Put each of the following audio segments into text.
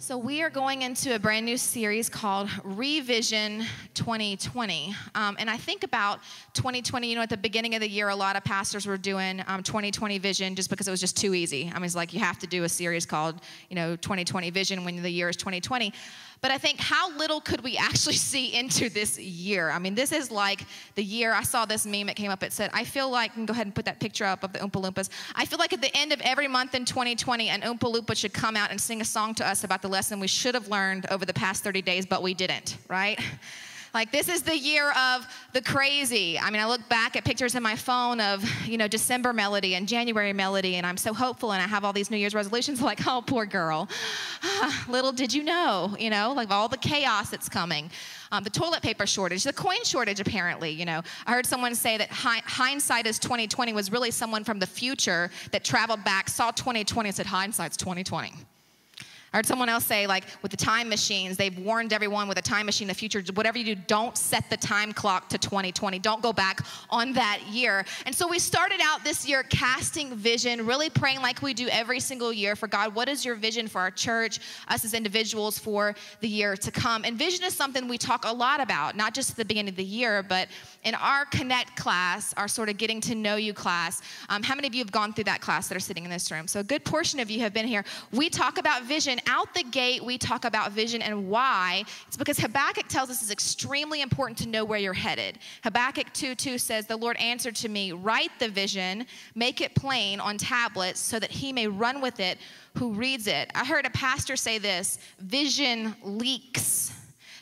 So, we are going into a brand new series called Revision 2020. Um, and I think about 2020, you know, at the beginning of the year, a lot of pastors were doing um, 2020 vision just because it was just too easy. I mean, it's like you have to do a series called, you know, 2020 vision when the year is 2020. But I think how little could we actually see into this year? I mean, this is like the year I saw this meme. It came up. It said, "I feel like," and go ahead and put that picture up of the Oompa Loompas. I feel like at the end of every month in 2020, an Oompa Loompa should come out and sing a song to us about the lesson we should have learned over the past 30 days, but we didn't. Right? Like this is the year of the crazy. I mean, I look back at pictures in my phone of, you know, December melody and January melody, and I'm so hopeful and I have all these New Year's resolutions like, oh, poor girl. Little did you know, you know, like all the chaos that's coming. Um, the toilet paper shortage, the coin shortage, apparently. You know, I heard someone say that hi- hindsight is 2020 was really someone from the future that traveled back, saw 2020, and said hindsight's 2020. I heard someone else say, like, with the time machines, they've warned everyone with a time machine in the future, whatever you do, don't set the time clock to 2020. Don't go back on that year. And so we started out this year casting vision, really praying like we do every single year for God, what is your vision for our church, us as individuals for the year to come? And vision is something we talk a lot about, not just at the beginning of the year, but in our Connect class, our sort of getting to know you class. Um, how many of you have gone through that class that are sitting in this room? So a good portion of you have been here. We talk about vision out the gate, we talk about vision and why. It's because Habakkuk tells us it's extremely important to know where you're headed. Habakkuk 2 2 says, The Lord answered to me, Write the vision, make it plain on tablets so that he may run with it who reads it. I heard a pastor say this vision leaks.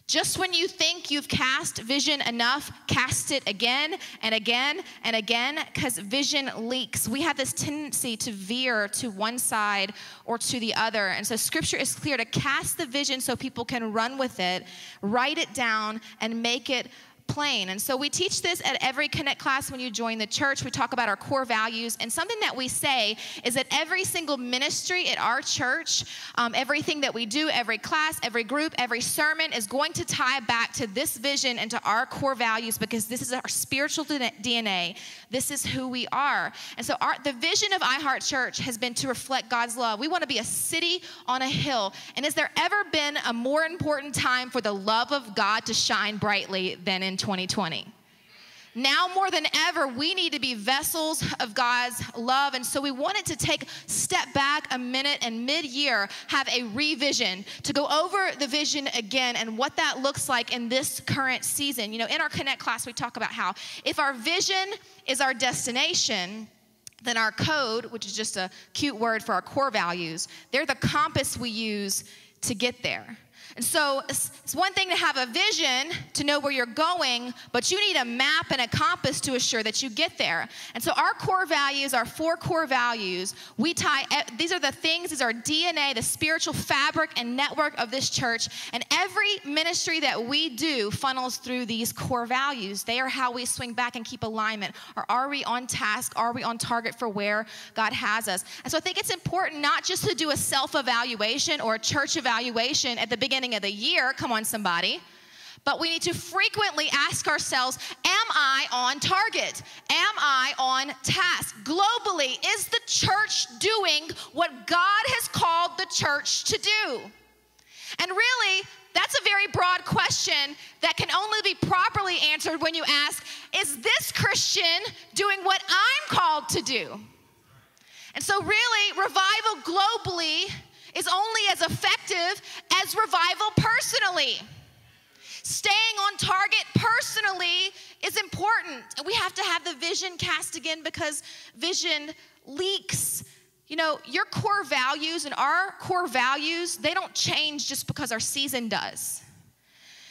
Just when you think you've cast vision enough, cast it again and again and again because vision leaks. We have this tendency to veer to one side or to the other. And so scripture is clear to cast the vision so people can run with it, write it down, and make it plain. And so we teach this at every Connect class when you join the church. We talk about our core values. And something that we say is that every single ministry at our church, um, everything that we do, every class, every group, every sermon is going to tie back to this vision and to our core values because this is our spiritual DNA. This is who we are. And so our, the vision of iHeart Church has been to reflect God's love. We want to be a city on a hill. And has there ever been a more important time for the love of God to shine brightly than in 2020. Now more than ever, we need to be vessels of God's love. And so we wanted to take step back a minute and mid-year have a revision to go over the vision again and what that looks like in this current season. You know, in our Connect class, we talk about how if our vision is our destination, then our code, which is just a cute word for our core values, they're the compass we use to get there. And so it's one thing to have a vision to know where you're going, but you need a map and a compass to assure that you get there. And so our core values, our four core values, we tie, these are the things, these are DNA, the spiritual fabric and network of this church. And every ministry that we do funnels through these core values. They are how we swing back and keep alignment. Or are we on task? Are we on target for where God has us? And so I think it's important not just to do a self evaluation or a church evaluation at the beginning beginning of the year. Come on, somebody. But we need to frequently ask ourselves Am I on target? Am I on task? Globally, is the church doing what God has called the church to do? And really, that's a very broad question that can only be properly answered when you ask Is this Christian doing what I'm called to do? And so, really, revival globally is only as effective as revival personally. Staying on target personally is important. We have to have the vision cast again because vision leaks. You know, your core values and our core values, they don't change just because our season does.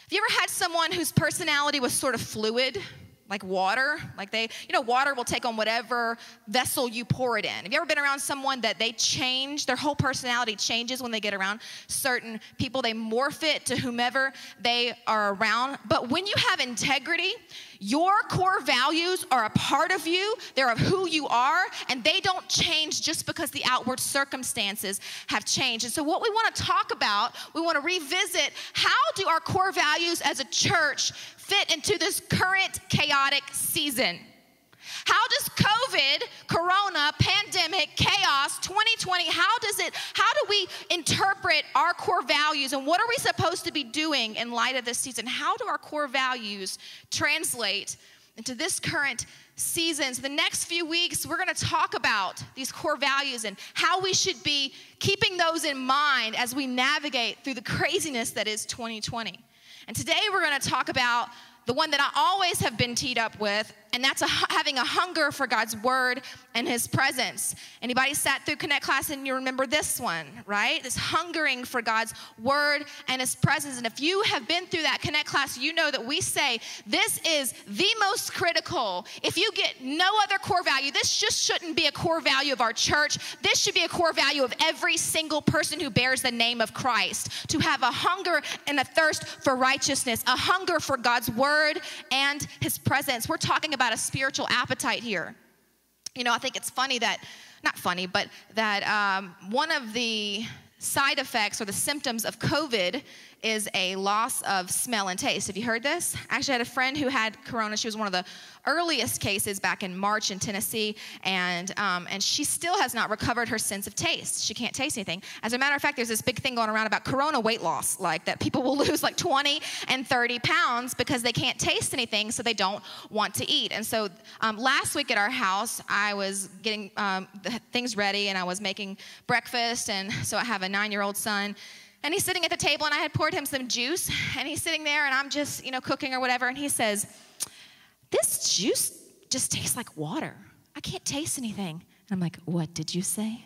Have you ever had someone whose personality was sort of fluid? Like water. Like they, you know, water will take on whatever vessel you pour it in. Have you ever been around someone that they change, their whole personality changes when they get around certain people? They morph it to whomever they are around. But when you have integrity, your core values are a part of you, they're of who you are, and they don't change just because the outward circumstances have changed. And so, what we want to talk about, we want to revisit how do our core values as a church fit into this current chaotic season? How does COVID, corona, pandemic, chaos, 2020, how does it, how do we interpret our core values and what are we supposed to be doing in light of this season? How do our core values translate into this current seasons, the next few weeks, we're going to talk about these core values and how we should be keeping those in mind as we navigate through the craziness that is 2020. And today we're going to talk about the one that I always have been teed up with, and that's a, having a hunger for God's word and his presence. Anybody sat through Connect class and you remember this one, right? This hungering for God's word and his presence. And if you have been through that Connect class, you know that we say this is the most critical. If you get no other core value, this just shouldn't be a core value of our church. This should be a core value of every single person who bears the name of Christ to have a hunger and a thirst for righteousness, a hunger for God's word and his presence. We're talking about about a spiritual appetite here. You know, I think it's funny that, not funny, but that um, one of the side effects or the symptoms of COVID is a loss of smell and taste. Have you heard this? I Actually, had a friend who had corona. She was one of the earliest cases back in March in Tennessee, and um, and she still has not recovered her sense of taste. She can't taste anything. As a matter of fact, there's this big thing going around about corona weight loss, like that people will lose like 20 and 30 pounds because they can't taste anything, so they don't want to eat. And so um, last week at our house, I was getting um, things ready, and I was making breakfast, and so I have a nine-year-old son and he's sitting at the table, and I had poured him some juice, and he's sitting there, and I'm just, you know, cooking or whatever, and he says, This juice just tastes like water. I can't taste anything. And I'm like, What did you say?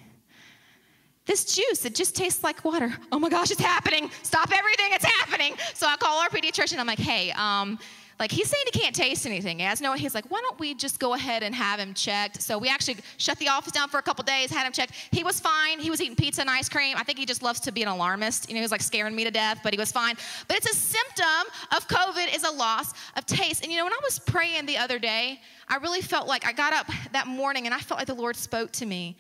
This juice, it just tastes like water. Oh my gosh, it's happening. Stop everything, it's happening. So I call our pediatrician. I'm like, Hey, um, like he's saying he can't taste anything. As no, he's like, why don't we just go ahead and have him checked? So we actually shut the office down for a couple days, had him checked. He was fine. He was eating pizza and ice cream. I think he just loves to be an alarmist. You know, he was like scaring me to death, but he was fine. But it's a symptom of COVID is a loss of taste. And you know, when I was praying the other day, I really felt like I got up that morning and I felt like the Lord spoke to me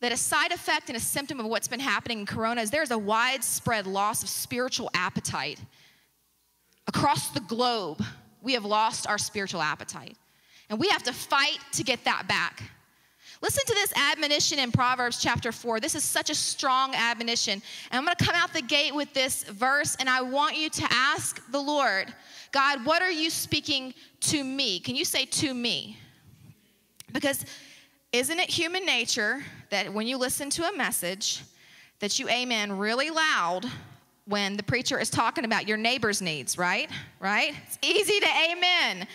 that a side effect and a symptom of what's been happening in corona is there's a widespread loss of spiritual appetite across the globe, we have lost our spiritual appetite. And we have to fight to get that back. Listen to this admonition in Proverbs chapter 4. This is such a strong admonition. And I'm going to come out the gate with this verse, and I want you to ask the Lord, God, what are you speaking to me? Can you say to me? Because isn't it human nature that when you listen to a message, that you amen really loud when the preacher is talking about your neighbor's needs, right? Right? It's easy to amen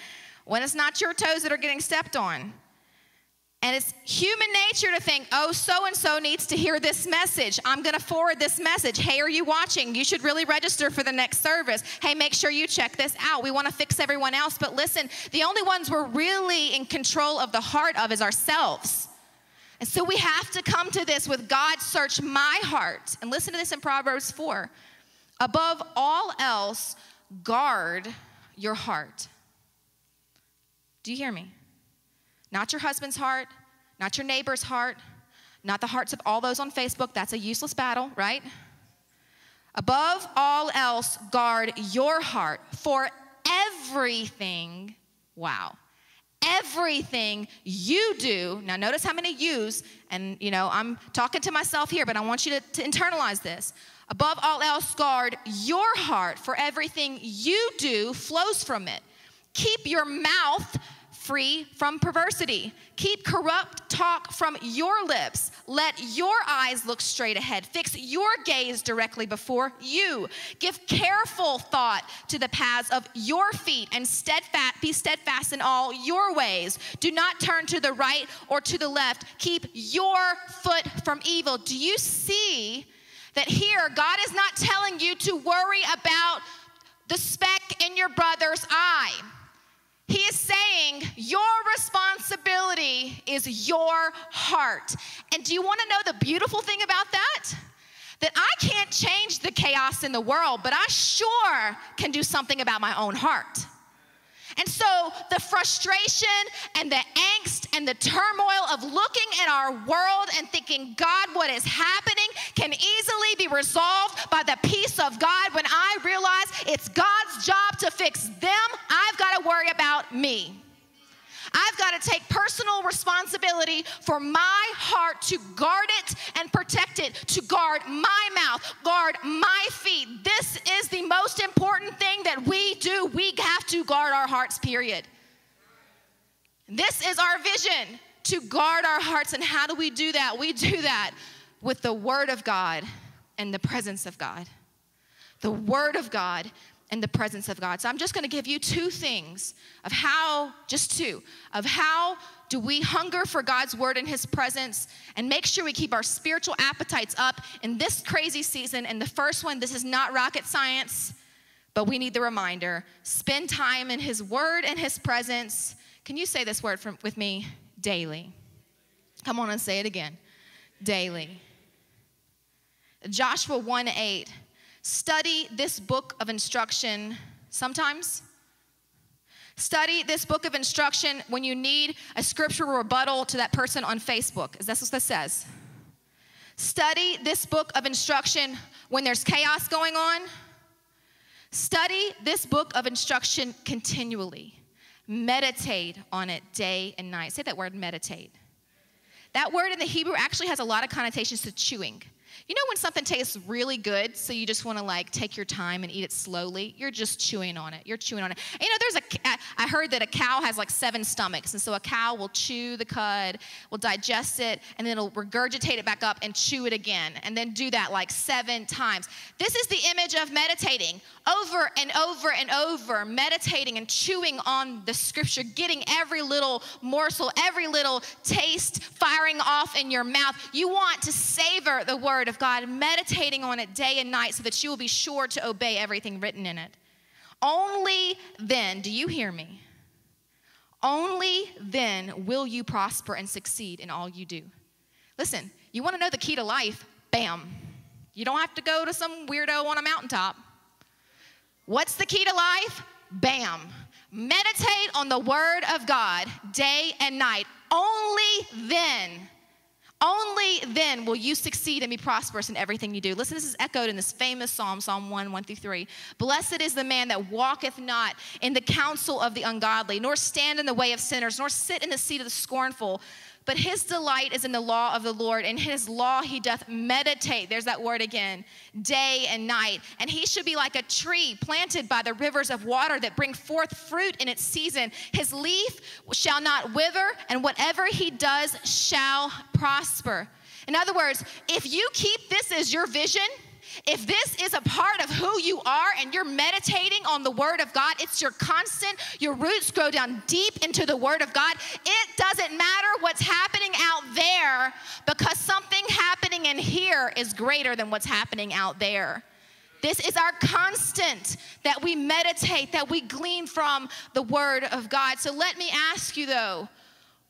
when it's not your toes that are getting stepped on. And it's human nature to think, oh, so and so needs to hear this message. I'm going to forward this message. Hey, are you watching? You should really register for the next service. Hey, make sure you check this out. We want to fix everyone else. But listen, the only ones we're really in control of the heart of is ourselves. And so we have to come to this with God, search my heart. And listen to this in Proverbs 4. Above all else, guard your heart. Do you hear me? Not your husband's heart, not your neighbor's heart, not the hearts of all those on Facebook. That's a useless battle, right? Above all else, guard your heart for everything. Wow. Everything you do. Now, notice how many yous, and you know, I'm talking to myself here, but I want you to, to internalize this. Above all else, guard your heart, for everything you do flows from it. Keep your mouth free from perversity. Keep corrupt talk from your lips. Let your eyes look straight ahead. Fix your gaze directly before you. Give careful thought to the paths of your feet and steadfast, be steadfast in all your ways. Do not turn to the right or to the left. Keep your foot from evil. Do you see that here, God is not telling you to worry about the speck in your brother's eye. He is saying your responsibility is your heart. And do you want to know the beautiful thing about that? That I can't change the chaos in the world, but I sure can do something about my own heart. And so the frustration and the angst and the turmoil of looking at our world and thinking, God, what is happening can easily resolved by the peace of God when I realize it's God's job to fix them. I've got to worry about me. I've got to take personal responsibility for my heart to guard it and protect it, to guard my mouth, guard my feet. This is the most important thing that we do. We have to guard our hearts, period. This is our vision to guard our hearts. And how do we do that? We do that with the Word of God and the presence of God. The Word of God and the presence of God. So I'm just going to give you two things of how, just two, of how do we hunger for God's word and his presence and make sure we keep our spiritual appetites up in this crazy season. And the first one, this is not rocket science, but we need the reminder spend time in his word and his presence. Can you say this word from, with me? Daily. Come on and say it again. Daily. Joshua 1 8 Study this book of instruction sometimes. Study this book of instruction when you need a scriptural rebuttal to that person on Facebook. Is that what this says? Study this book of instruction when there's chaos going on. Study this book of instruction continually. Meditate on it day and night. Say that word, meditate. That word in the Hebrew actually has a lot of connotations to chewing. You know when something tastes really good, so you just want to like take your time and eat it slowly? You're just chewing on it. You're chewing on it. And, you know, there's a, I heard that a cow has like seven stomachs. And so a cow will chew the cud, will digest it, and then it'll regurgitate it back up and chew it again. And then do that like seven times. This is the image of meditating over and over and over, meditating and chewing on the scripture, getting every little morsel, every little taste firing off in your mouth. You want to savor the word of God, meditating on it day and night so that you will be sure to obey everything written in it. Only then, do you hear me? Only then will you prosper and succeed in all you do. Listen, you want to know the key to life? Bam. You don't have to go to some weirdo on a mountaintop. What's the key to life? Bam. Meditate on the word of God day and night. Only then only then will you succeed and be prosperous in everything you do. Listen, this is echoed in this famous psalm, Psalm 1, 1 through 3. Blessed is the man that walketh not in the counsel of the ungodly, nor stand in the way of sinners, nor sit in the seat of the scornful. But his delight is in the law of the Lord, and his law he doth meditate. There's that word again, day and night. And he should be like a tree planted by the rivers of water that bring forth fruit in its season. His leaf shall not wither, and whatever he does shall prosper. In other words, if you keep this as your vision, if this is a part of who you are and you're meditating on the Word of God, it's your constant, your roots grow down deep into the Word of God. It doesn't matter what's happening out there because something happening in here is greater than what's happening out there. This is our constant that we meditate, that we glean from the Word of God. So let me ask you though,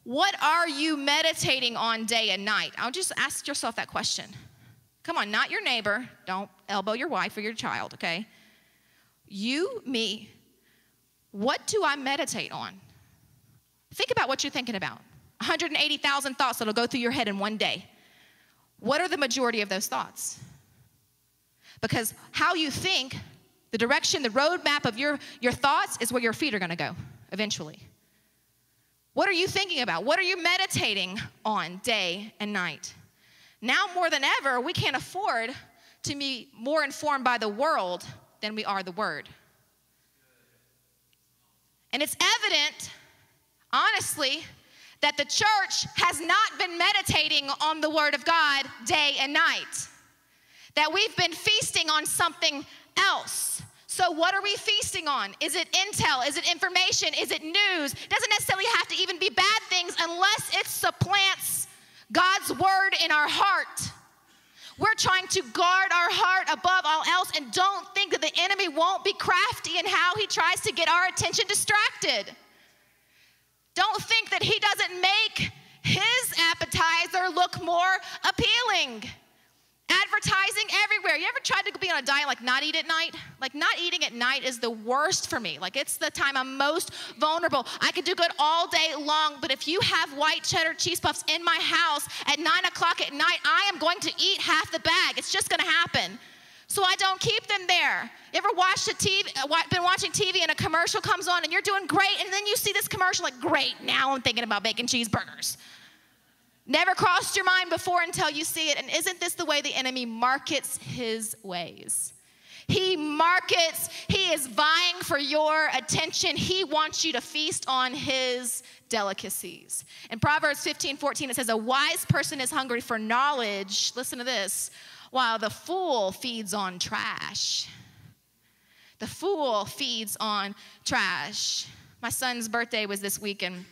what are you meditating on day and night? I'll just ask yourself that question. Come on, not your neighbor. Don't elbow your wife or your child, okay? You, me, what do I meditate on? Think about what you're thinking about 180,000 thoughts that'll go through your head in one day. What are the majority of those thoughts? Because how you think, the direction, the roadmap of your, your thoughts is where your feet are gonna go eventually. What are you thinking about? What are you meditating on day and night? Now more than ever, we can't afford to be more informed by the world than we are the Word. And it's evident, honestly, that the church has not been meditating on the Word of God day and night, that we've been feasting on something else. So, what are we feasting on? Is it intel? Is it information? Is it news? Doesn't necessarily have to even be bad things unless it supplants God's word in our heart. We're trying to guard our heart above all else and don't think that the enemy won't be crafty in how he tries to get our attention distracted. Don't think that he doesn't make his appetizer look more appealing. Advertising everywhere. You ever tried to be on a diet like not eat at night? Like not eating at night is the worst for me. Like it's the time I'm most vulnerable. I could do good all day long, but if you have white cheddar cheese puffs in my house at nine o'clock at night, I am going to eat half the bag. It's just gonna happen. so I don't keep them there. You ever watched a TV, uh, been watching TV and a commercial comes on and you're doing great, and then you see this commercial like, great, now I'm thinking about bacon cheeseburgers. Never crossed your mind before until you see it. And isn't this the way the enemy markets his ways? He markets, he is vying for your attention. He wants you to feast on his delicacies. In Proverbs 15 14, it says, A wise person is hungry for knowledge. Listen to this while the fool feeds on trash. The fool feeds on trash. My son's birthday was this week, and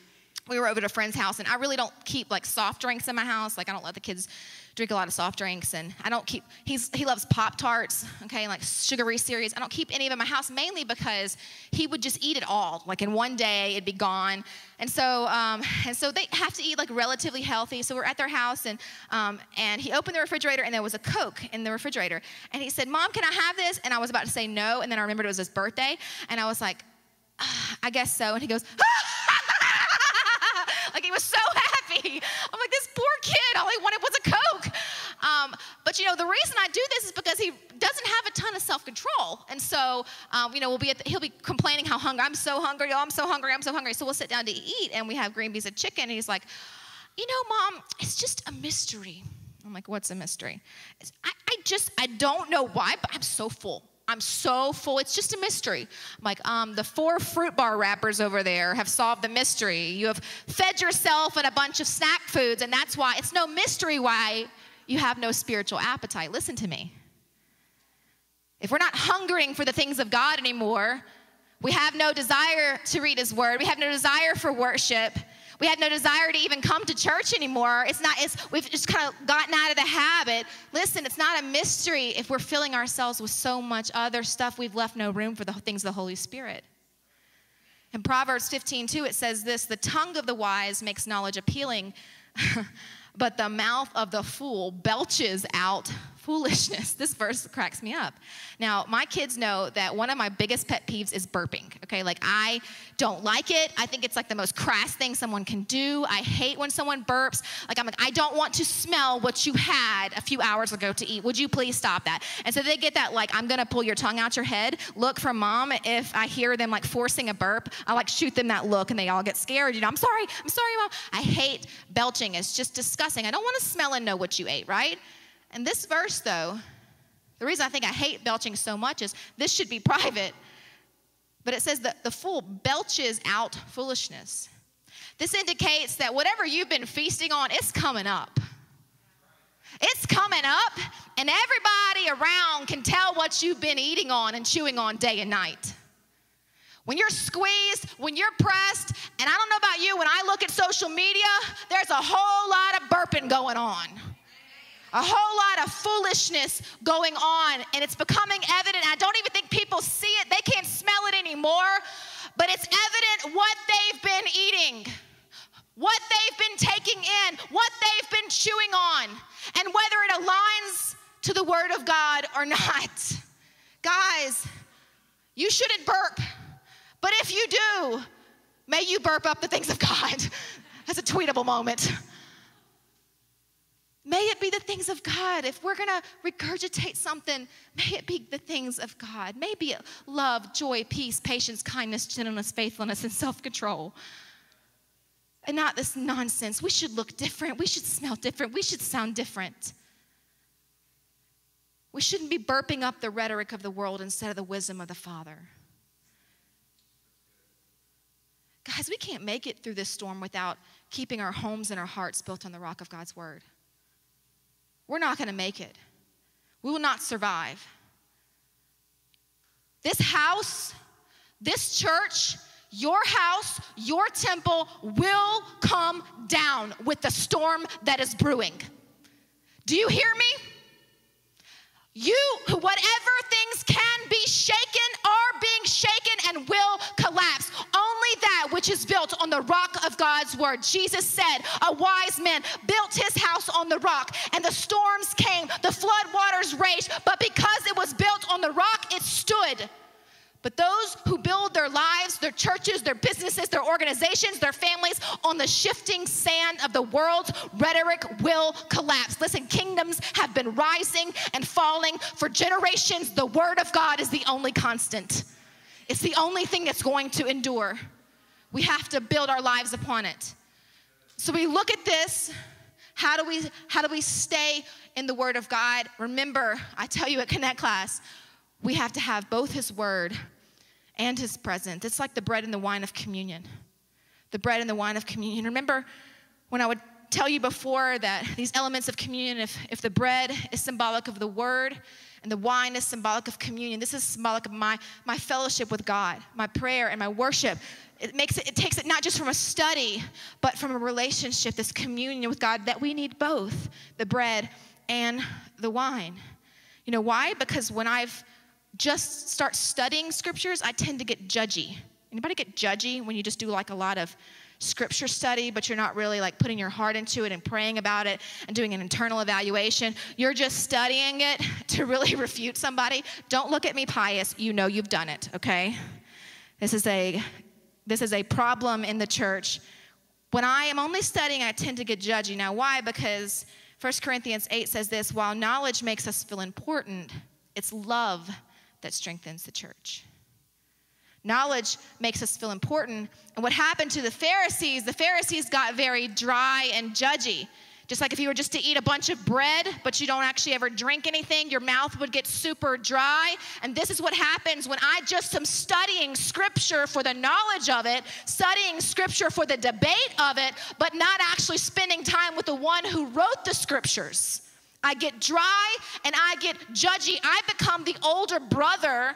we were over at a friend's house, and I really don't keep like soft drinks in my house. Like, I don't let the kids drink a lot of soft drinks and I don't keep, he's, he loves Pop Tarts, okay, like sugary cereals. I don't keep any of it in my house mainly because he would just eat it all. Like in one day, it'd be gone. And so, um, and so they have to eat like relatively healthy. So we're at their house and, um, and he opened the refrigerator and there was a Coke in the refrigerator. And he said, Mom, can I have this? And I was about to say no. And then I remembered it was his birthday. And I was like, ah, I guess so. And he goes, like was so happy. I'm like, this poor kid, all he wanted was a Coke. Um, but you know, the reason I do this is because he doesn't have a ton of self-control, and so um, you know, we'll be the, he'll be complaining how hungry. I'm so hungry. I'm so hungry. I'm so hungry. So we'll sit down to eat, and we have green beans and chicken, and he's like, you know, mom, it's just a mystery. I'm like, what's a mystery? I, I just I don't know why, but I'm so full. I'm so full. It's just a mystery. I'm like, um, the four fruit bar wrappers over there have solved the mystery. You have fed yourself and a bunch of snack foods, and that's why it's no mystery why you have no spiritual appetite. Listen to me. If we're not hungering for the things of God anymore, we have no desire to read His Word, we have no desire for worship, we had no desire to even come to church anymore. It's not, it's, we've just kind of gotten out of the habit. Listen, it's not a mystery if we're filling ourselves with so much other stuff, we've left no room for the things of the Holy Spirit. In Proverbs 15, 2, it says this The tongue of the wise makes knowledge appealing, but the mouth of the fool belches out foolishness. This verse cracks me up. Now, my kids know that one of my biggest pet peeves is burping. Okay, like I don't like it. I think it's like the most crass thing someone can do. I hate when someone burps. Like I'm like, I don't want to smell what you had a few hours ago to eat. Would you please stop that? And so they get that like I'm gonna pull your tongue out your head. Look from mom. If I hear them like forcing a burp, I like shoot them that look, and they all get scared. You know, I'm sorry, I'm sorry, mom. I hate belching. It's just disgusting. I don't want to smell and know what you ate, right? And this verse, though, the reason I think I hate belching so much is this should be private. But it says that the fool belches out foolishness. This indicates that whatever you've been feasting on, it's coming up. It's coming up, and everybody around can tell what you've been eating on and chewing on day and night. When you're squeezed, when you're pressed, and I don't know about you, when I look at social media, there's a whole lot of burping going on a whole lot of foolishness going on, and it's becoming evident. I don't even think people see it, they can't smell it anymore, but it's evident what they've been eating, what they've been taking in, what they've been chewing on, and whether it aligns to the Word of God or not. Guys, you shouldn't burp, but if you do, may you burp up the things of God. That's a tweetable moment. May it be the things of God. If we're going to regurgitate something, may it be the things of God. May it love, joy, peace, patience, kindness, gentleness, faithfulness, and self control. And not this nonsense. We should look different. We should smell different. We should sound different. We shouldn't be burping up the rhetoric of the world instead of the wisdom of the Father. Guys, we can't make it through this storm without keeping our homes and our hearts built on the rock of God's word we're not going to make it. We will not survive. This house, this church, your house, your temple will come down with the storm that is brewing. Do you hear me? You, whatever things can be shaken, are being shaken and will collapse. Only that which is built on the rock of God's word. Jesus said, A wise man built his house on the rock, and the storms came, the flood waters raged, but because it was built on the rock, it stood. But those who build their lives, their churches, their businesses, their organizations, their families on the shifting sand of the world's rhetoric will collapse. Listen, kingdoms have been rising and falling for generations. The word of God is the only constant, it's the only thing that's going to endure. We have to build our lives upon it. So we look at this. How do we how do we stay in the word of God? Remember, I tell you at Connect class, we have to have both his word and his presence. It's like the bread and the wine of communion. The bread and the wine of communion. Remember when I would tell you before that these elements of communion, if, if the bread is symbolic of the word and the wine is symbolic of communion, this is symbolic of my, my fellowship with God, my prayer and my worship. It makes it, it takes it not just from a study, but from a relationship, this communion with God, that we need both the bread and the wine. You know why? Because when I've just start studying scriptures, I tend to get judgy. Anybody get judgy when you just do like a lot of scripture study, but you're not really like putting your heart into it and praying about it and doing an internal evaluation. You're just studying it to really refute somebody. Don't look at me pious. You know you've done it, okay? This is a this is a problem in the church. When I am only studying, I tend to get judgy. Now, why? Because 1 Corinthians 8 says this while knowledge makes us feel important, it's love that strengthens the church. Knowledge makes us feel important. And what happened to the Pharisees, the Pharisees got very dry and judgy. Just like if you were just to eat a bunch of bread, but you don't actually ever drink anything, your mouth would get super dry. And this is what happens when I just am studying scripture for the knowledge of it, studying scripture for the debate of it, but not actually spending time with the one who wrote the scriptures. I get dry and I get judgy. I become the older brother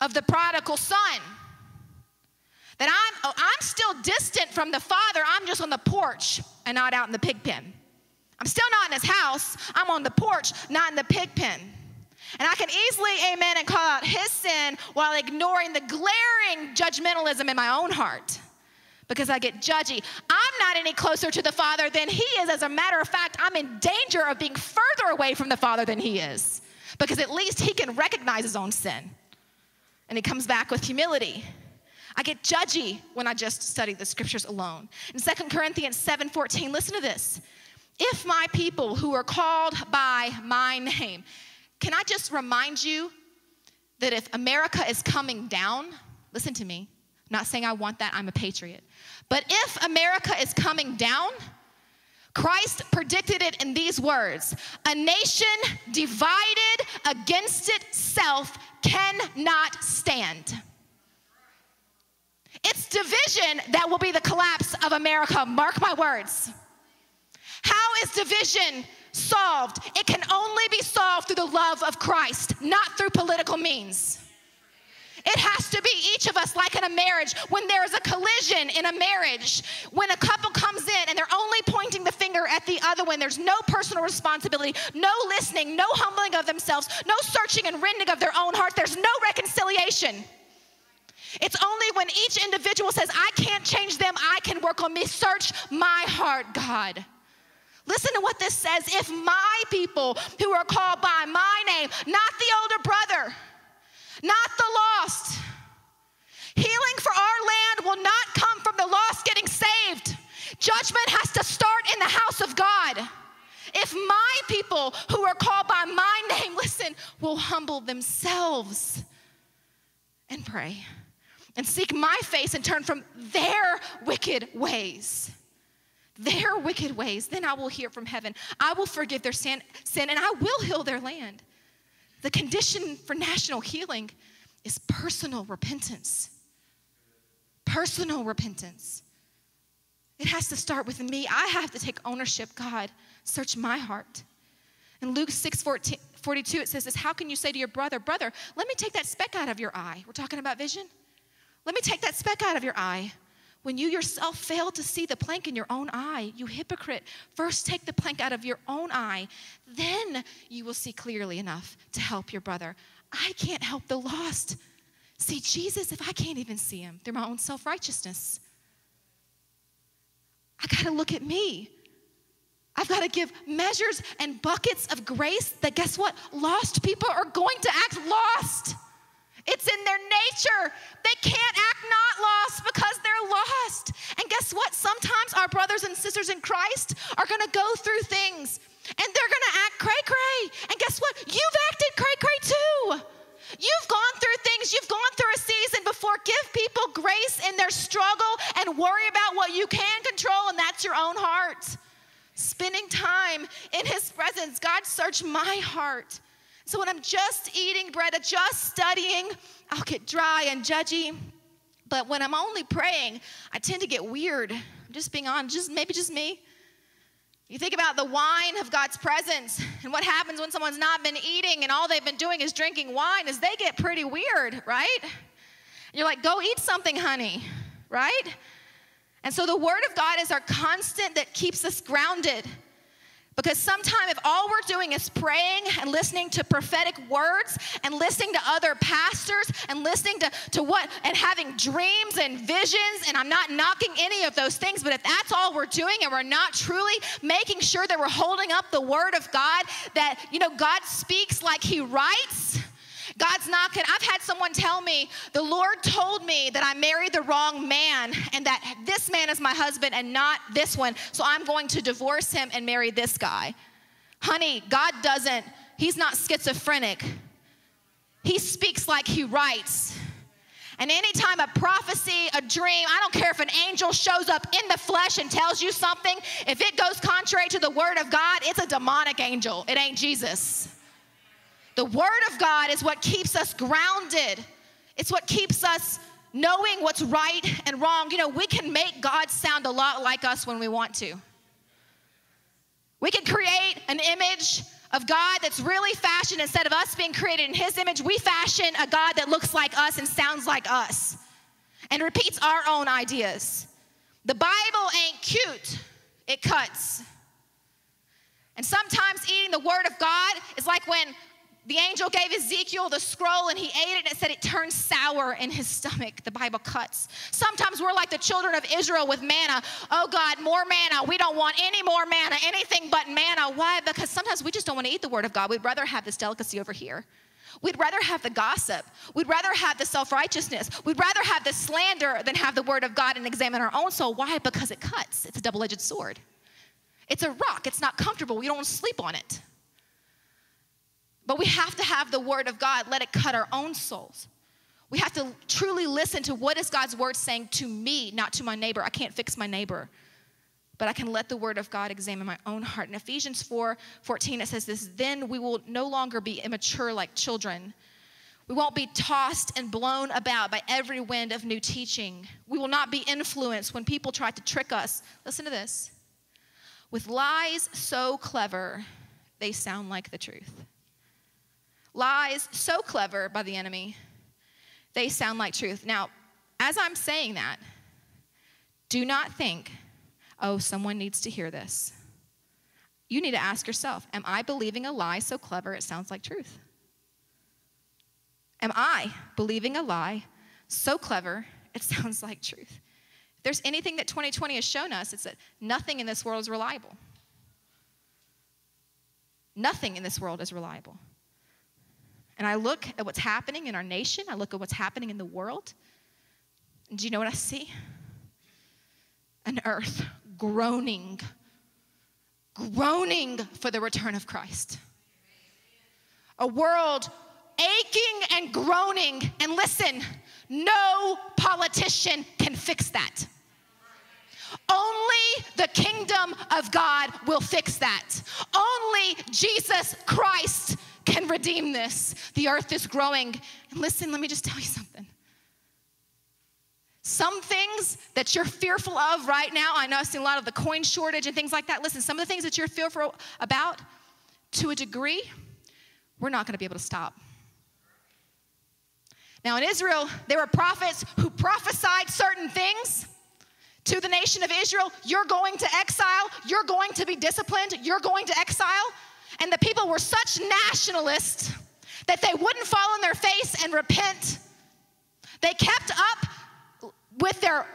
of the prodigal son. That I'm, oh, I'm still distant from the father, I'm just on the porch and not out in the pig pen. I'm still not in his house, I'm on the porch, not in the pig pen. And I can easily, amen, and call out his sin while ignoring the glaring judgmentalism in my own heart because I get judgy. I'm not any closer to the Father than He is. As a matter of fact, I'm in danger of being further away from the Father than He is because at least He can recognize His own sin. And He comes back with humility. I get judgy when I just study the scriptures alone. In 2 Corinthians 7:14, listen to this. If my people who are called by my name, can I just remind you that if America is coming down, listen to me, not saying I want that, I'm a patriot. But if America is coming down, Christ predicted it in these words A nation divided against itself cannot stand. It's division that will be the collapse of America. Mark my words. How is division solved? It can only be solved through the love of Christ, not through political means. It has to be each of us, like in a marriage, when there is a collision in a marriage, when a couple comes in and they're only pointing the finger at the other one, there's no personal responsibility, no listening, no humbling of themselves, no searching and rending of their own heart, there's no reconciliation. It's only when each individual says, I can't change them, I can work on me. Search my heart, God. Listen to what this says. If my people who are called by my name, not the older brother, not the lost. Healing for our land will not come from the lost getting saved. Judgment has to start in the house of God. If my people who are called by my name, listen, will humble themselves and pray and seek my face and turn from their wicked ways, their wicked ways, then I will hear from heaven. I will forgive their sin, sin and I will heal their land. The condition for national healing is personal repentance. Personal repentance. It has to start with me. I have to take ownership. God, search my heart. In Luke 6 14, 42, it says this How can you say to your brother, Brother, let me take that speck out of your eye? We're talking about vision. Let me take that speck out of your eye. When you yourself fail to see the plank in your own eye, you hypocrite, first take the plank out of your own eye, then you will see clearly enough to help your brother. I can't help the lost. See Jesus if I can't even see him through my own self righteousness. I got to look at me. I've got to give measures and buckets of grace that guess what? Lost people are going to act lost. It's in their nature. They can't act not lost because they're lost. And guess what? Sometimes our brothers and sisters in Christ are going to go through things and they're going to act cray cray. And guess what? You've acted cray cray too. You've gone through things, you've gone through a season before. Give people grace in their struggle and worry about what you can control, and that's your own heart. Spending time in His presence. God, search my heart. So when I'm just eating bread, just studying, I'll get dry and judgy. But when I'm only praying, I tend to get weird. I'm just being honest, just maybe just me. You think about the wine of God's presence and what happens when someone's not been eating and all they've been doing is drinking wine is they get pretty weird, right? You're like, "Go eat something, honey." Right? And so the word of God is our constant that keeps us grounded. Because sometimes, if all we're doing is praying and listening to prophetic words and listening to other pastors and listening to, to what and having dreams and visions, and I'm not knocking any of those things, but if that's all we're doing and we're not truly making sure that we're holding up the word of God, that, you know, God speaks like He writes God's not gonna, I've had someone tell me, the Lord told me that I married the wrong man and that this man is my husband and not this one, so I'm going to divorce him and marry this guy. Honey, God doesn't, He's not schizophrenic. He speaks like He writes. And anytime a prophecy, a dream, I don't care if an angel shows up in the flesh and tells you something, if it goes contrary to the word of God, it's a demonic angel. It ain't Jesus. The Word of God is what keeps us grounded, it's what keeps us knowing what's right and wrong. You know, we can make God sound a lot like us when we want to. We can create an image of God that's really fashioned instead of us being created in His image. We fashion a God that looks like us and sounds like us and repeats our own ideas. The Bible ain't cute, it cuts. And sometimes eating the Word of God is like when the angel gave Ezekiel the scroll and he ate it and it said it turned sour in his stomach. The Bible cuts. Sometimes we're like the children of Israel with manna. Oh God, more manna. We don't want any more manna, anything but manna. Why? Because sometimes we just don't want to eat the word of God. We'd rather have this delicacy over here. We'd rather have the gossip. We'd rather have the self righteousness. We'd rather have the slander than have the word of God and examine our own soul. Why? Because it cuts. It's a double edged sword. It's a rock. It's not comfortable. We don't sleep on it. But we have to have the word of God, let it cut our own souls. We have to truly listen to what is God's word saying to me, not to my neighbor. I can't fix my neighbor, but I can let the word of God examine my own heart. In Ephesians 4 14, it says this Then we will no longer be immature like children. We won't be tossed and blown about by every wind of new teaching. We will not be influenced when people try to trick us. Listen to this with lies so clever, they sound like the truth. Lies so clever by the enemy, they sound like truth. Now, as I'm saying that, do not think, oh, someone needs to hear this. You need to ask yourself, am I believing a lie so clever it sounds like truth? Am I believing a lie so clever it sounds like truth? If there's anything that 2020 has shown us, it's that nothing in this world is reliable. Nothing in this world is reliable. And I look at what's happening in our nation, I look at what's happening in the world. And do you know what I see? An earth groaning, groaning for the return of Christ. A world aching and groaning. And listen, no politician can fix that. Only the kingdom of God will fix that. Only Jesus Christ can redeem this. The earth is growing. And listen, let me just tell you something. Some things that you're fearful of right now, I know I've seen a lot of the coin shortage and things like that. Listen, some of the things that you're fearful about, to a degree, we're not going to be able to stop. Now, in Israel, there were prophets who prophesied certain things to the nation of Israel. You're going to exile, you're going to be disciplined, you're going to exile. And the people were such nationalists that they wouldn't fall on their face and repent. They kept up with their,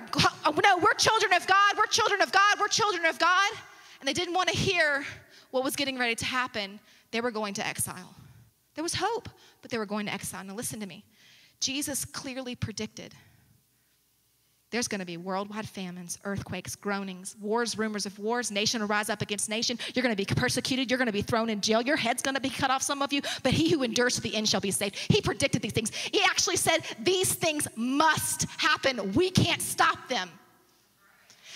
no, we're children of God, we're children of God, we're children of God. And they didn't want to hear what was getting ready to happen. They were going to exile. There was hope, but they were going to exile. Now, listen to me. Jesus clearly predicted there's going to be worldwide famines, earthquakes, groanings, wars, rumors of wars. Nation will rise up against nation. You're going to be persecuted. You're going to be thrown in jail. Your head's going to be cut off, some of you. But he who endures to the end shall be saved. He predicted these things. He actually said these things must happen. We can't stop them.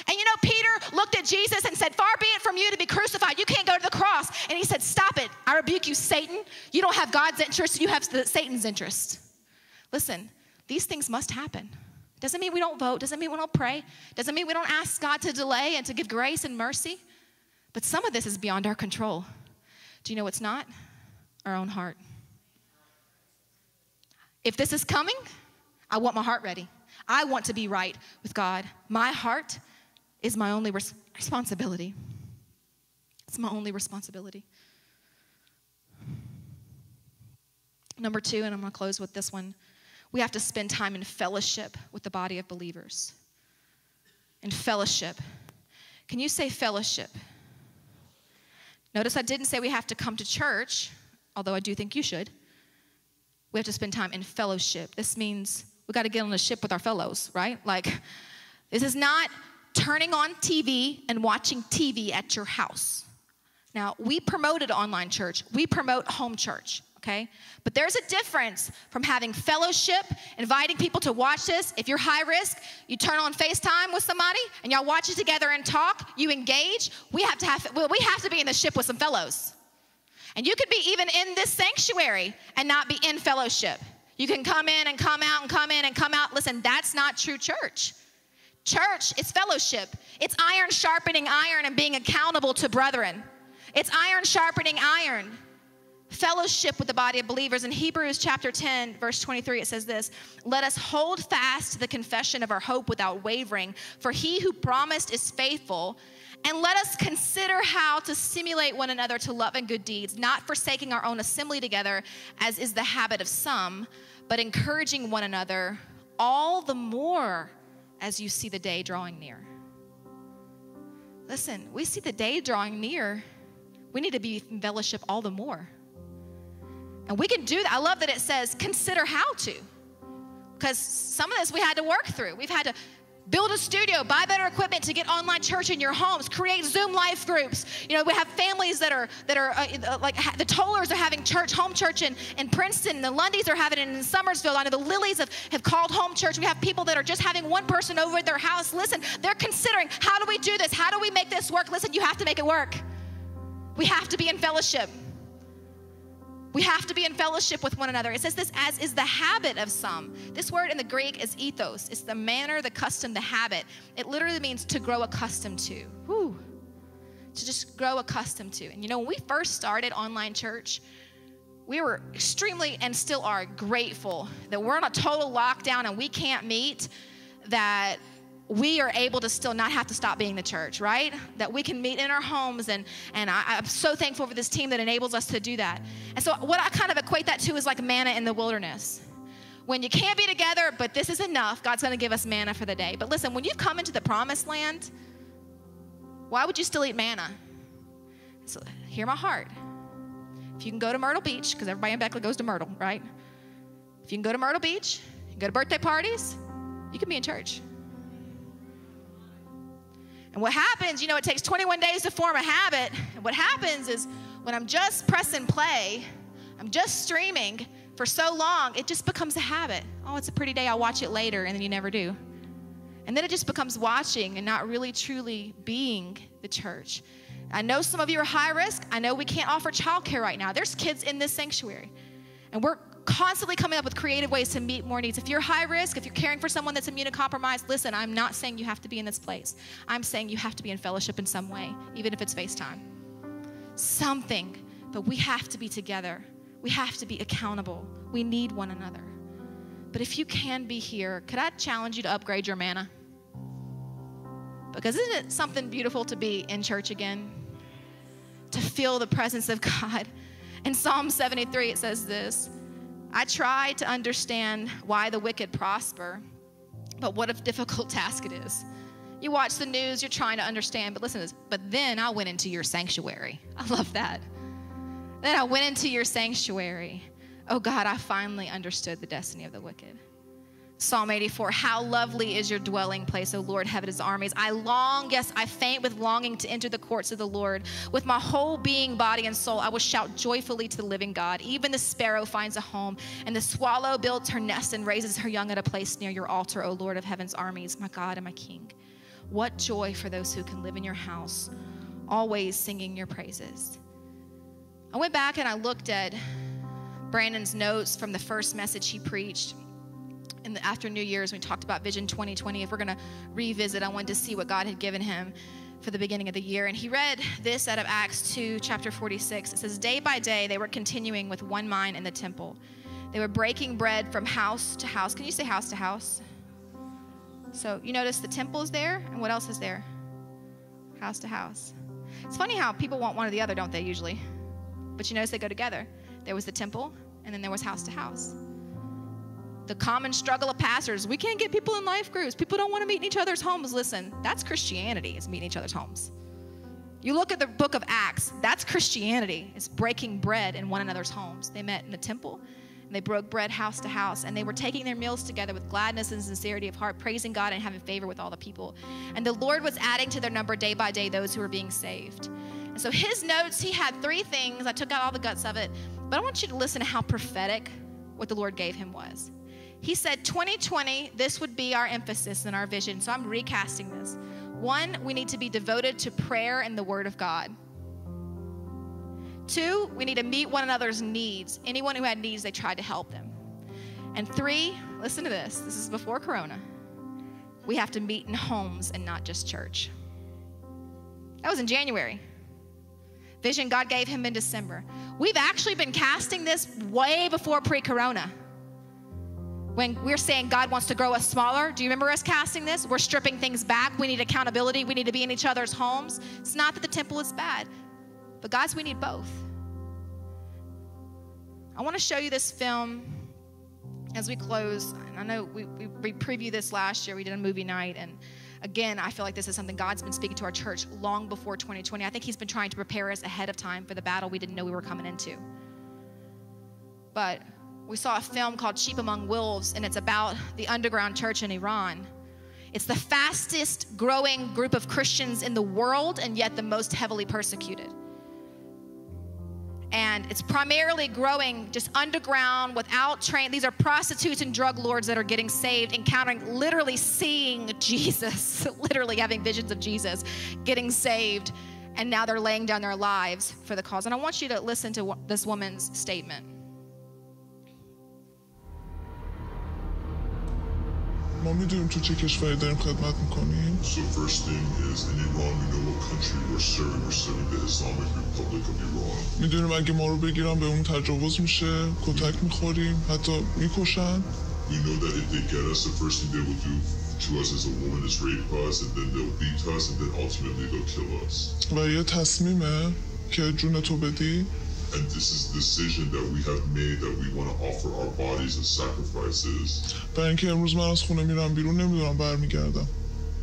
And you know, Peter looked at Jesus and said, Far be it from you to be crucified. You can't go to the cross. And he said, Stop it. I rebuke you, Satan. You don't have God's interest, you have Satan's interest. Listen, these things must happen. Doesn't mean we don't vote, doesn't mean we don't pray, doesn't mean we don't ask God to delay and to give grace and mercy. But some of this is beyond our control. Do you know what's not? Our own heart. If this is coming, I want my heart ready. I want to be right with God. My heart is my only res- responsibility. It's my only responsibility. Number two, and I'm going to close with this one we have to spend time in fellowship with the body of believers. In fellowship. Can you say fellowship? Notice I didn't say we have to come to church, although I do think you should. We have to spend time in fellowship. This means we got to get on the ship with our fellows, right? Like, this is not turning on TV and watching TV at your house. Now, we promoted online church, we promote home church okay? But there's a difference from having fellowship, inviting people to watch this. If you're high risk, you turn on FaceTime with somebody and y'all watch it together and talk, you engage. We have to have well, we have to be in the ship with some fellows. And you could be even in this sanctuary and not be in fellowship. You can come in and come out and come in and come out. Listen, that's not true church. Church is fellowship. It's iron sharpening iron and being accountable to brethren. It's iron sharpening iron fellowship with the body of believers. In Hebrews chapter 10, verse 23, it says this Let us hold fast to the confession of our hope without wavering, for he who promised is faithful. And let us consider how to stimulate one another to love and good deeds, not forsaking our own assembly together, as is the habit of some, but encouraging one another all the more as you see the day drawing near. Listen, we see the day drawing near. We need to be in fellowship all the more. And we can do that. I love that it says consider how to. Because some of this we had to work through. We've had to build a studio, buy better equipment to get online church in your homes, create Zoom life groups. You know, we have families that are that are uh, uh like ha- the Tollers are having church, home church in, in Princeton. The Lundys are having it in Summersville. I know the Lilies have, have called home church. We have people that are just having one person over at their house. Listen, they're considering how do we do this? How do we make this work? Listen, you have to make it work. We have to be in fellowship. We have to be in fellowship with one another. It says this as is the habit of some. This word in the Greek is ethos. It's the manner, the custom, the habit. It literally means to grow accustomed to. Whew. To just grow accustomed to. And you know, when we first started online church, we were extremely and still are grateful that we're in a total lockdown and we can't meet, that we are able to still not have to stop being the church, right? That we can meet in our homes. And, and I, I'm so thankful for this team that enables us to do that. And so, what I kind of equate that to is like manna in the wilderness. When you can't be together, but this is enough, God's going to give us manna for the day. But listen, when you've come into the promised land, why would you still eat manna? So, hear my heart. If you can go to Myrtle Beach, because everybody in Beckley goes to Myrtle, right? If you can go to Myrtle Beach, go to birthday parties, you can be in church. And what happens, you know, it takes 21 days to form a habit. And what happens is when I'm just pressing play, I'm just streaming for so long, it just becomes a habit. Oh, it's a pretty day, I'll watch it later, and then you never do. And then it just becomes watching and not really truly being the church. I know some of you are high risk. I know we can't offer childcare right now. There's kids in this sanctuary. And we're constantly coming up with creative ways to meet more needs. If you're high risk, if you're caring for someone that's immunocompromised, listen, I'm not saying you have to be in this place. I'm saying you have to be in fellowship in some way, even if it's FaceTime. Something, but we have to be together. We have to be accountable. We need one another. But if you can be here, could I challenge you to upgrade your manna? Because isn't it something beautiful to be in church again? To feel the presence of God. In Psalm 73, it says this I try to understand why the wicked prosper, but what a difficult task it is. You watch the news, you're trying to understand, but listen to this. But then I went into your sanctuary. I love that. Then I went into your sanctuary. Oh God, I finally understood the destiny of the wicked. Psalm 84 How lovely is your dwelling place, O Lord, heaven is armies. I long, yes, I faint with longing to enter the courts of the Lord. With my whole being, body, and soul, I will shout joyfully to the living God. Even the sparrow finds a home, and the swallow builds her nest and raises her young at a place near your altar, O Lord of heaven's armies, my God and my King. What joy for those who can live in your house, always singing your praises. I went back and I looked at Brandon's notes from the first message he preached in the, after New Year's, we talked about Vision 2020. If we're going to revisit, I wanted to see what God had given him for the beginning of the year. And he read this out of Acts 2, chapter 46. It says, Day by day, they were continuing with one mind in the temple. They were breaking bread from house to house. Can you say house to house? So you notice the temple is there, and what else is there? House to house. It's funny how people want one or the other, don't they, usually? But you notice they go together. There was the temple, and then there was house to house the common struggle of pastors. We can't get people in life groups. People don't want to meet in each other's homes. Listen, that's Christianity, is meeting each other's homes. You look at the book of Acts, that's Christianity. It's breaking bread in one another's homes. They met in the temple and they broke bread house to house and they were taking their meals together with gladness and sincerity of heart, praising God and having favor with all the people. And the Lord was adding to their number day by day those who were being saved. And so his notes, he had three things. I took out all the guts of it, but I want you to listen to how prophetic what the Lord gave him was. He said 2020, this would be our emphasis and our vision. So I'm recasting this. One, we need to be devoted to prayer and the Word of God. Two, we need to meet one another's needs. Anyone who had needs, they tried to help them. And three, listen to this this is before Corona. We have to meet in homes and not just church. That was in January. Vision God gave him in December. We've actually been casting this way before pre Corona. When we're saying God wants to grow us smaller, do you remember us casting this? We're stripping things back. We need accountability. We need to be in each other's homes. It's not that the temple is bad, but guys, we need both. I want to show you this film as we close. I know we, we, we previewed this last year. We did a movie night. And again, I feel like this is something God's been speaking to our church long before 2020. I think He's been trying to prepare us ahead of time for the battle we didn't know we were coming into. But we saw a film called Sheep Among Wolves, and it's about the underground church in Iran. It's the fastest growing group of Christians in the world, and yet the most heavily persecuted. And it's primarily growing just underground without train. These are prostitutes and drug lords that are getting saved, encountering, literally seeing Jesus, literally having visions of Jesus, getting saved, and now they're laying down their lives for the cause. And I want you to listen to this woman's statement. ما می‌دونیم تو چه کشوری داریم خدمت می‌کنیم So first thing is in Iran we know what country we're serving. We're serving the Islamic Republic of Iran. می‌دونیم اگه ما رو بگیرن به اون تجاوز میشه کتک می‌خوریم حتی می‌کشن We know that if they get us, the first thing they will do to us as a woman is rape us, and then they'll beat us, and then ultimately they'll kill us. و یه تصمیمه که جون تو بدی And this is the decision that we have made that we want to offer our bodies as sacrifices برای اینکه امروز من از خونه میرم بیرون نمیدونم برمیگردم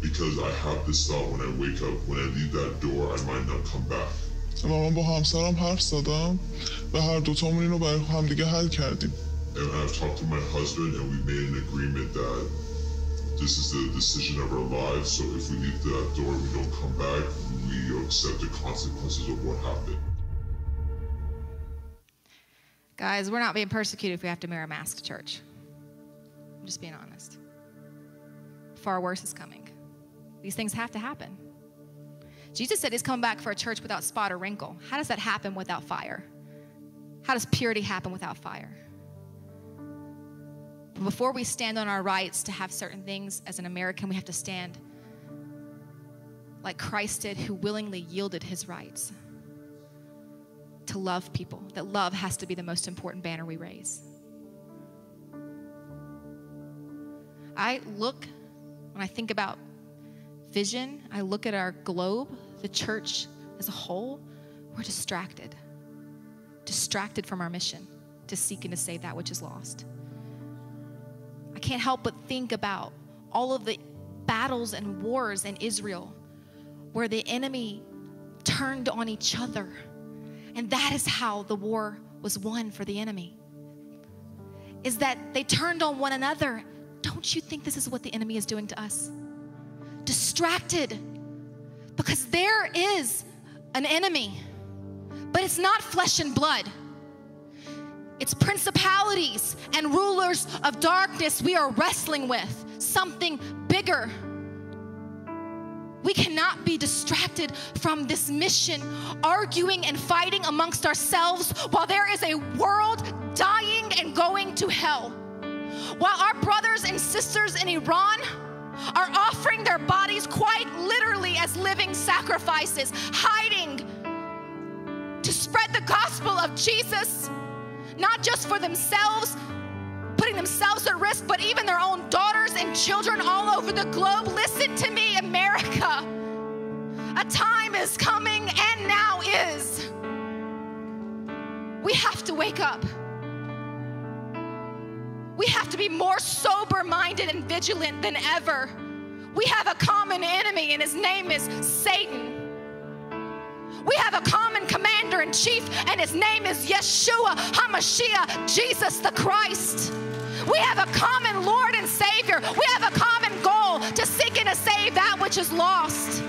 because I have this thought when I wake up, when I leave that door, I might not come back. و من با همسرم حرف زدم و هر دوتامون اینو برای همدیگه حل کردیم And I've talked to my husband, and we made an agreement that this is the decision of our lives. So if we leave that door and we don't come back, we accept the consequences of what happened. Guys, we're not being persecuted if we have to wear a mask to church. I'm just being honest. Far worse is coming. These things have to happen. Jesus said he's coming back for a church without spot or wrinkle. How does that happen without fire? How does purity happen without fire? But before we stand on our rights to have certain things as an American, we have to stand like Christ did, who willingly yielded his rights to love people, that love has to be the most important banner we raise. I look, when I think about vision, I look at our globe, the church as a whole, we're distracted. Distracted from our mission to seek and to save that which is lost. I can't help but think about all of the battles and wars in Israel where the enemy turned on each other and that is how the war was won for the enemy. is that they turned on one another. Don't you think this is what the enemy is doing to us? Distracted. Because there is an enemy, but it's not flesh and blood. It's principalities and rulers of darkness we are wrestling with, something bigger. We cannot be distracted from this mission, arguing and fighting amongst ourselves while there is a world dying and going to hell. While our brothers and sisters in Iran are offering their bodies quite literally as living sacrifices, hiding to spread the gospel of Jesus, not just for themselves, themselves at risk, but even their own daughters and children all over the globe. Listen to me, America. A time is coming and now is. We have to wake up. We have to be more sober minded and vigilant than ever. We have a common enemy, and his name is Satan. We have a common commander in chief, and his name is Yeshua HaMashiach, Jesus the Christ. We have a common Lord and Savior. We have a common goal to seek and to save that which is lost.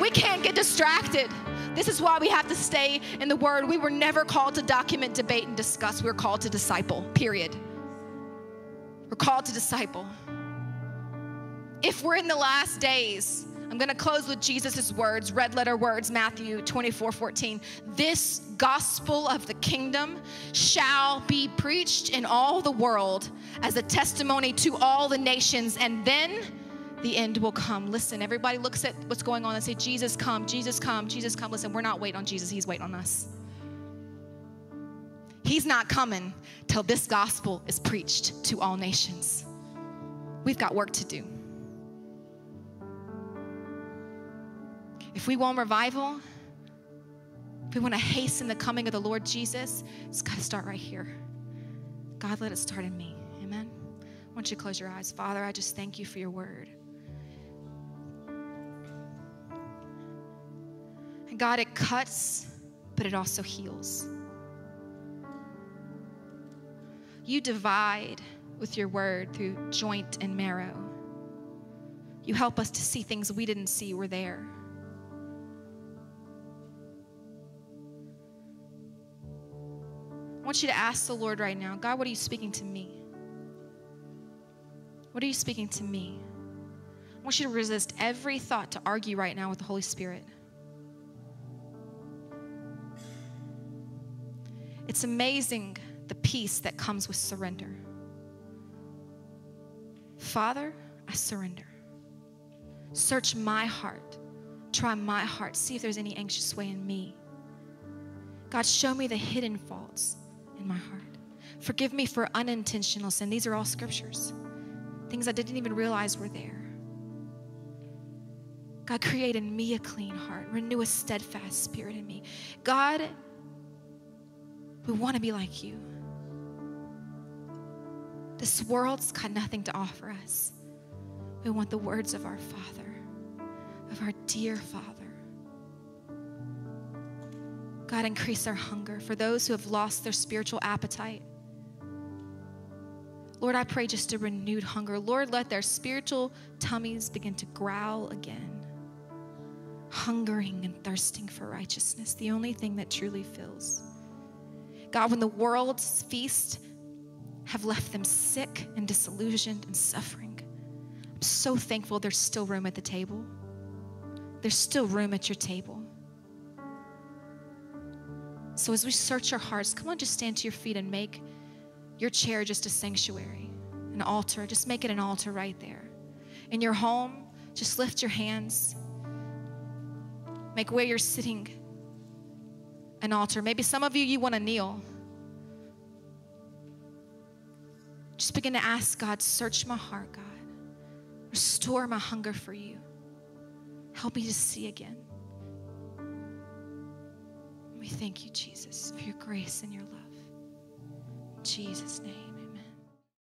We can't get distracted. This is why we have to stay in the Word. We were never called to document, debate, and discuss. We were called to disciple, period. We're called to disciple. If we're in the last days, I'm going to close with Jesus' words, red letter words, Matthew 24 14. This gospel of the kingdom shall be preached in all the world as a testimony to all the nations, and then the end will come. Listen, everybody looks at what's going on and say, Jesus, come, Jesus, come, Jesus, come. Listen, we're not waiting on Jesus, He's waiting on us. He's not coming till this gospel is preached to all nations. We've got work to do. If we want revival, if we want to hasten the coming of the Lord Jesus, it's got to start right here. God, let it start in me. Amen. I want you to close your eyes. Father, I just thank you for your word. And God, it cuts, but it also heals. You divide with your word through joint and marrow. You help us to see things we didn't see were there. Want you to ask the Lord right now God, what are you speaking to me? What are you speaking to me? I want you to resist every thought to argue right now with the Holy Spirit. It's amazing the peace that comes with surrender. Father, I surrender. Search my heart. Try my heart. See if there's any anxious way in me. God, show me the hidden faults in my heart. Forgive me for unintentional sin. These are all scriptures, things I didn't even realize were there. God, create in me a clean heart, renew a steadfast spirit in me. God, we want to be like you. This world's got nothing to offer us. We want the words of our Father, of our dear Father. God, increase our hunger for those who have lost their spiritual appetite. Lord, I pray just a renewed hunger. Lord, let their spiritual tummies begin to growl again, hungering and thirsting for righteousness, the only thing that truly fills. God, when the world's feast have left them sick and disillusioned and suffering, I'm so thankful there's still room at the table. There's still room at your table. So as we search our hearts, come on, just stand to your feet and make your chair just a sanctuary, an altar. Just make it an altar right there. In your home, just lift your hands. Make where you're sitting an altar. Maybe some of you, you want to kneel. Just begin to ask God, search my heart, God. Restore my hunger for you. Help me to see again. We thank you, Jesus, for your grace and your love. In Jesus' name.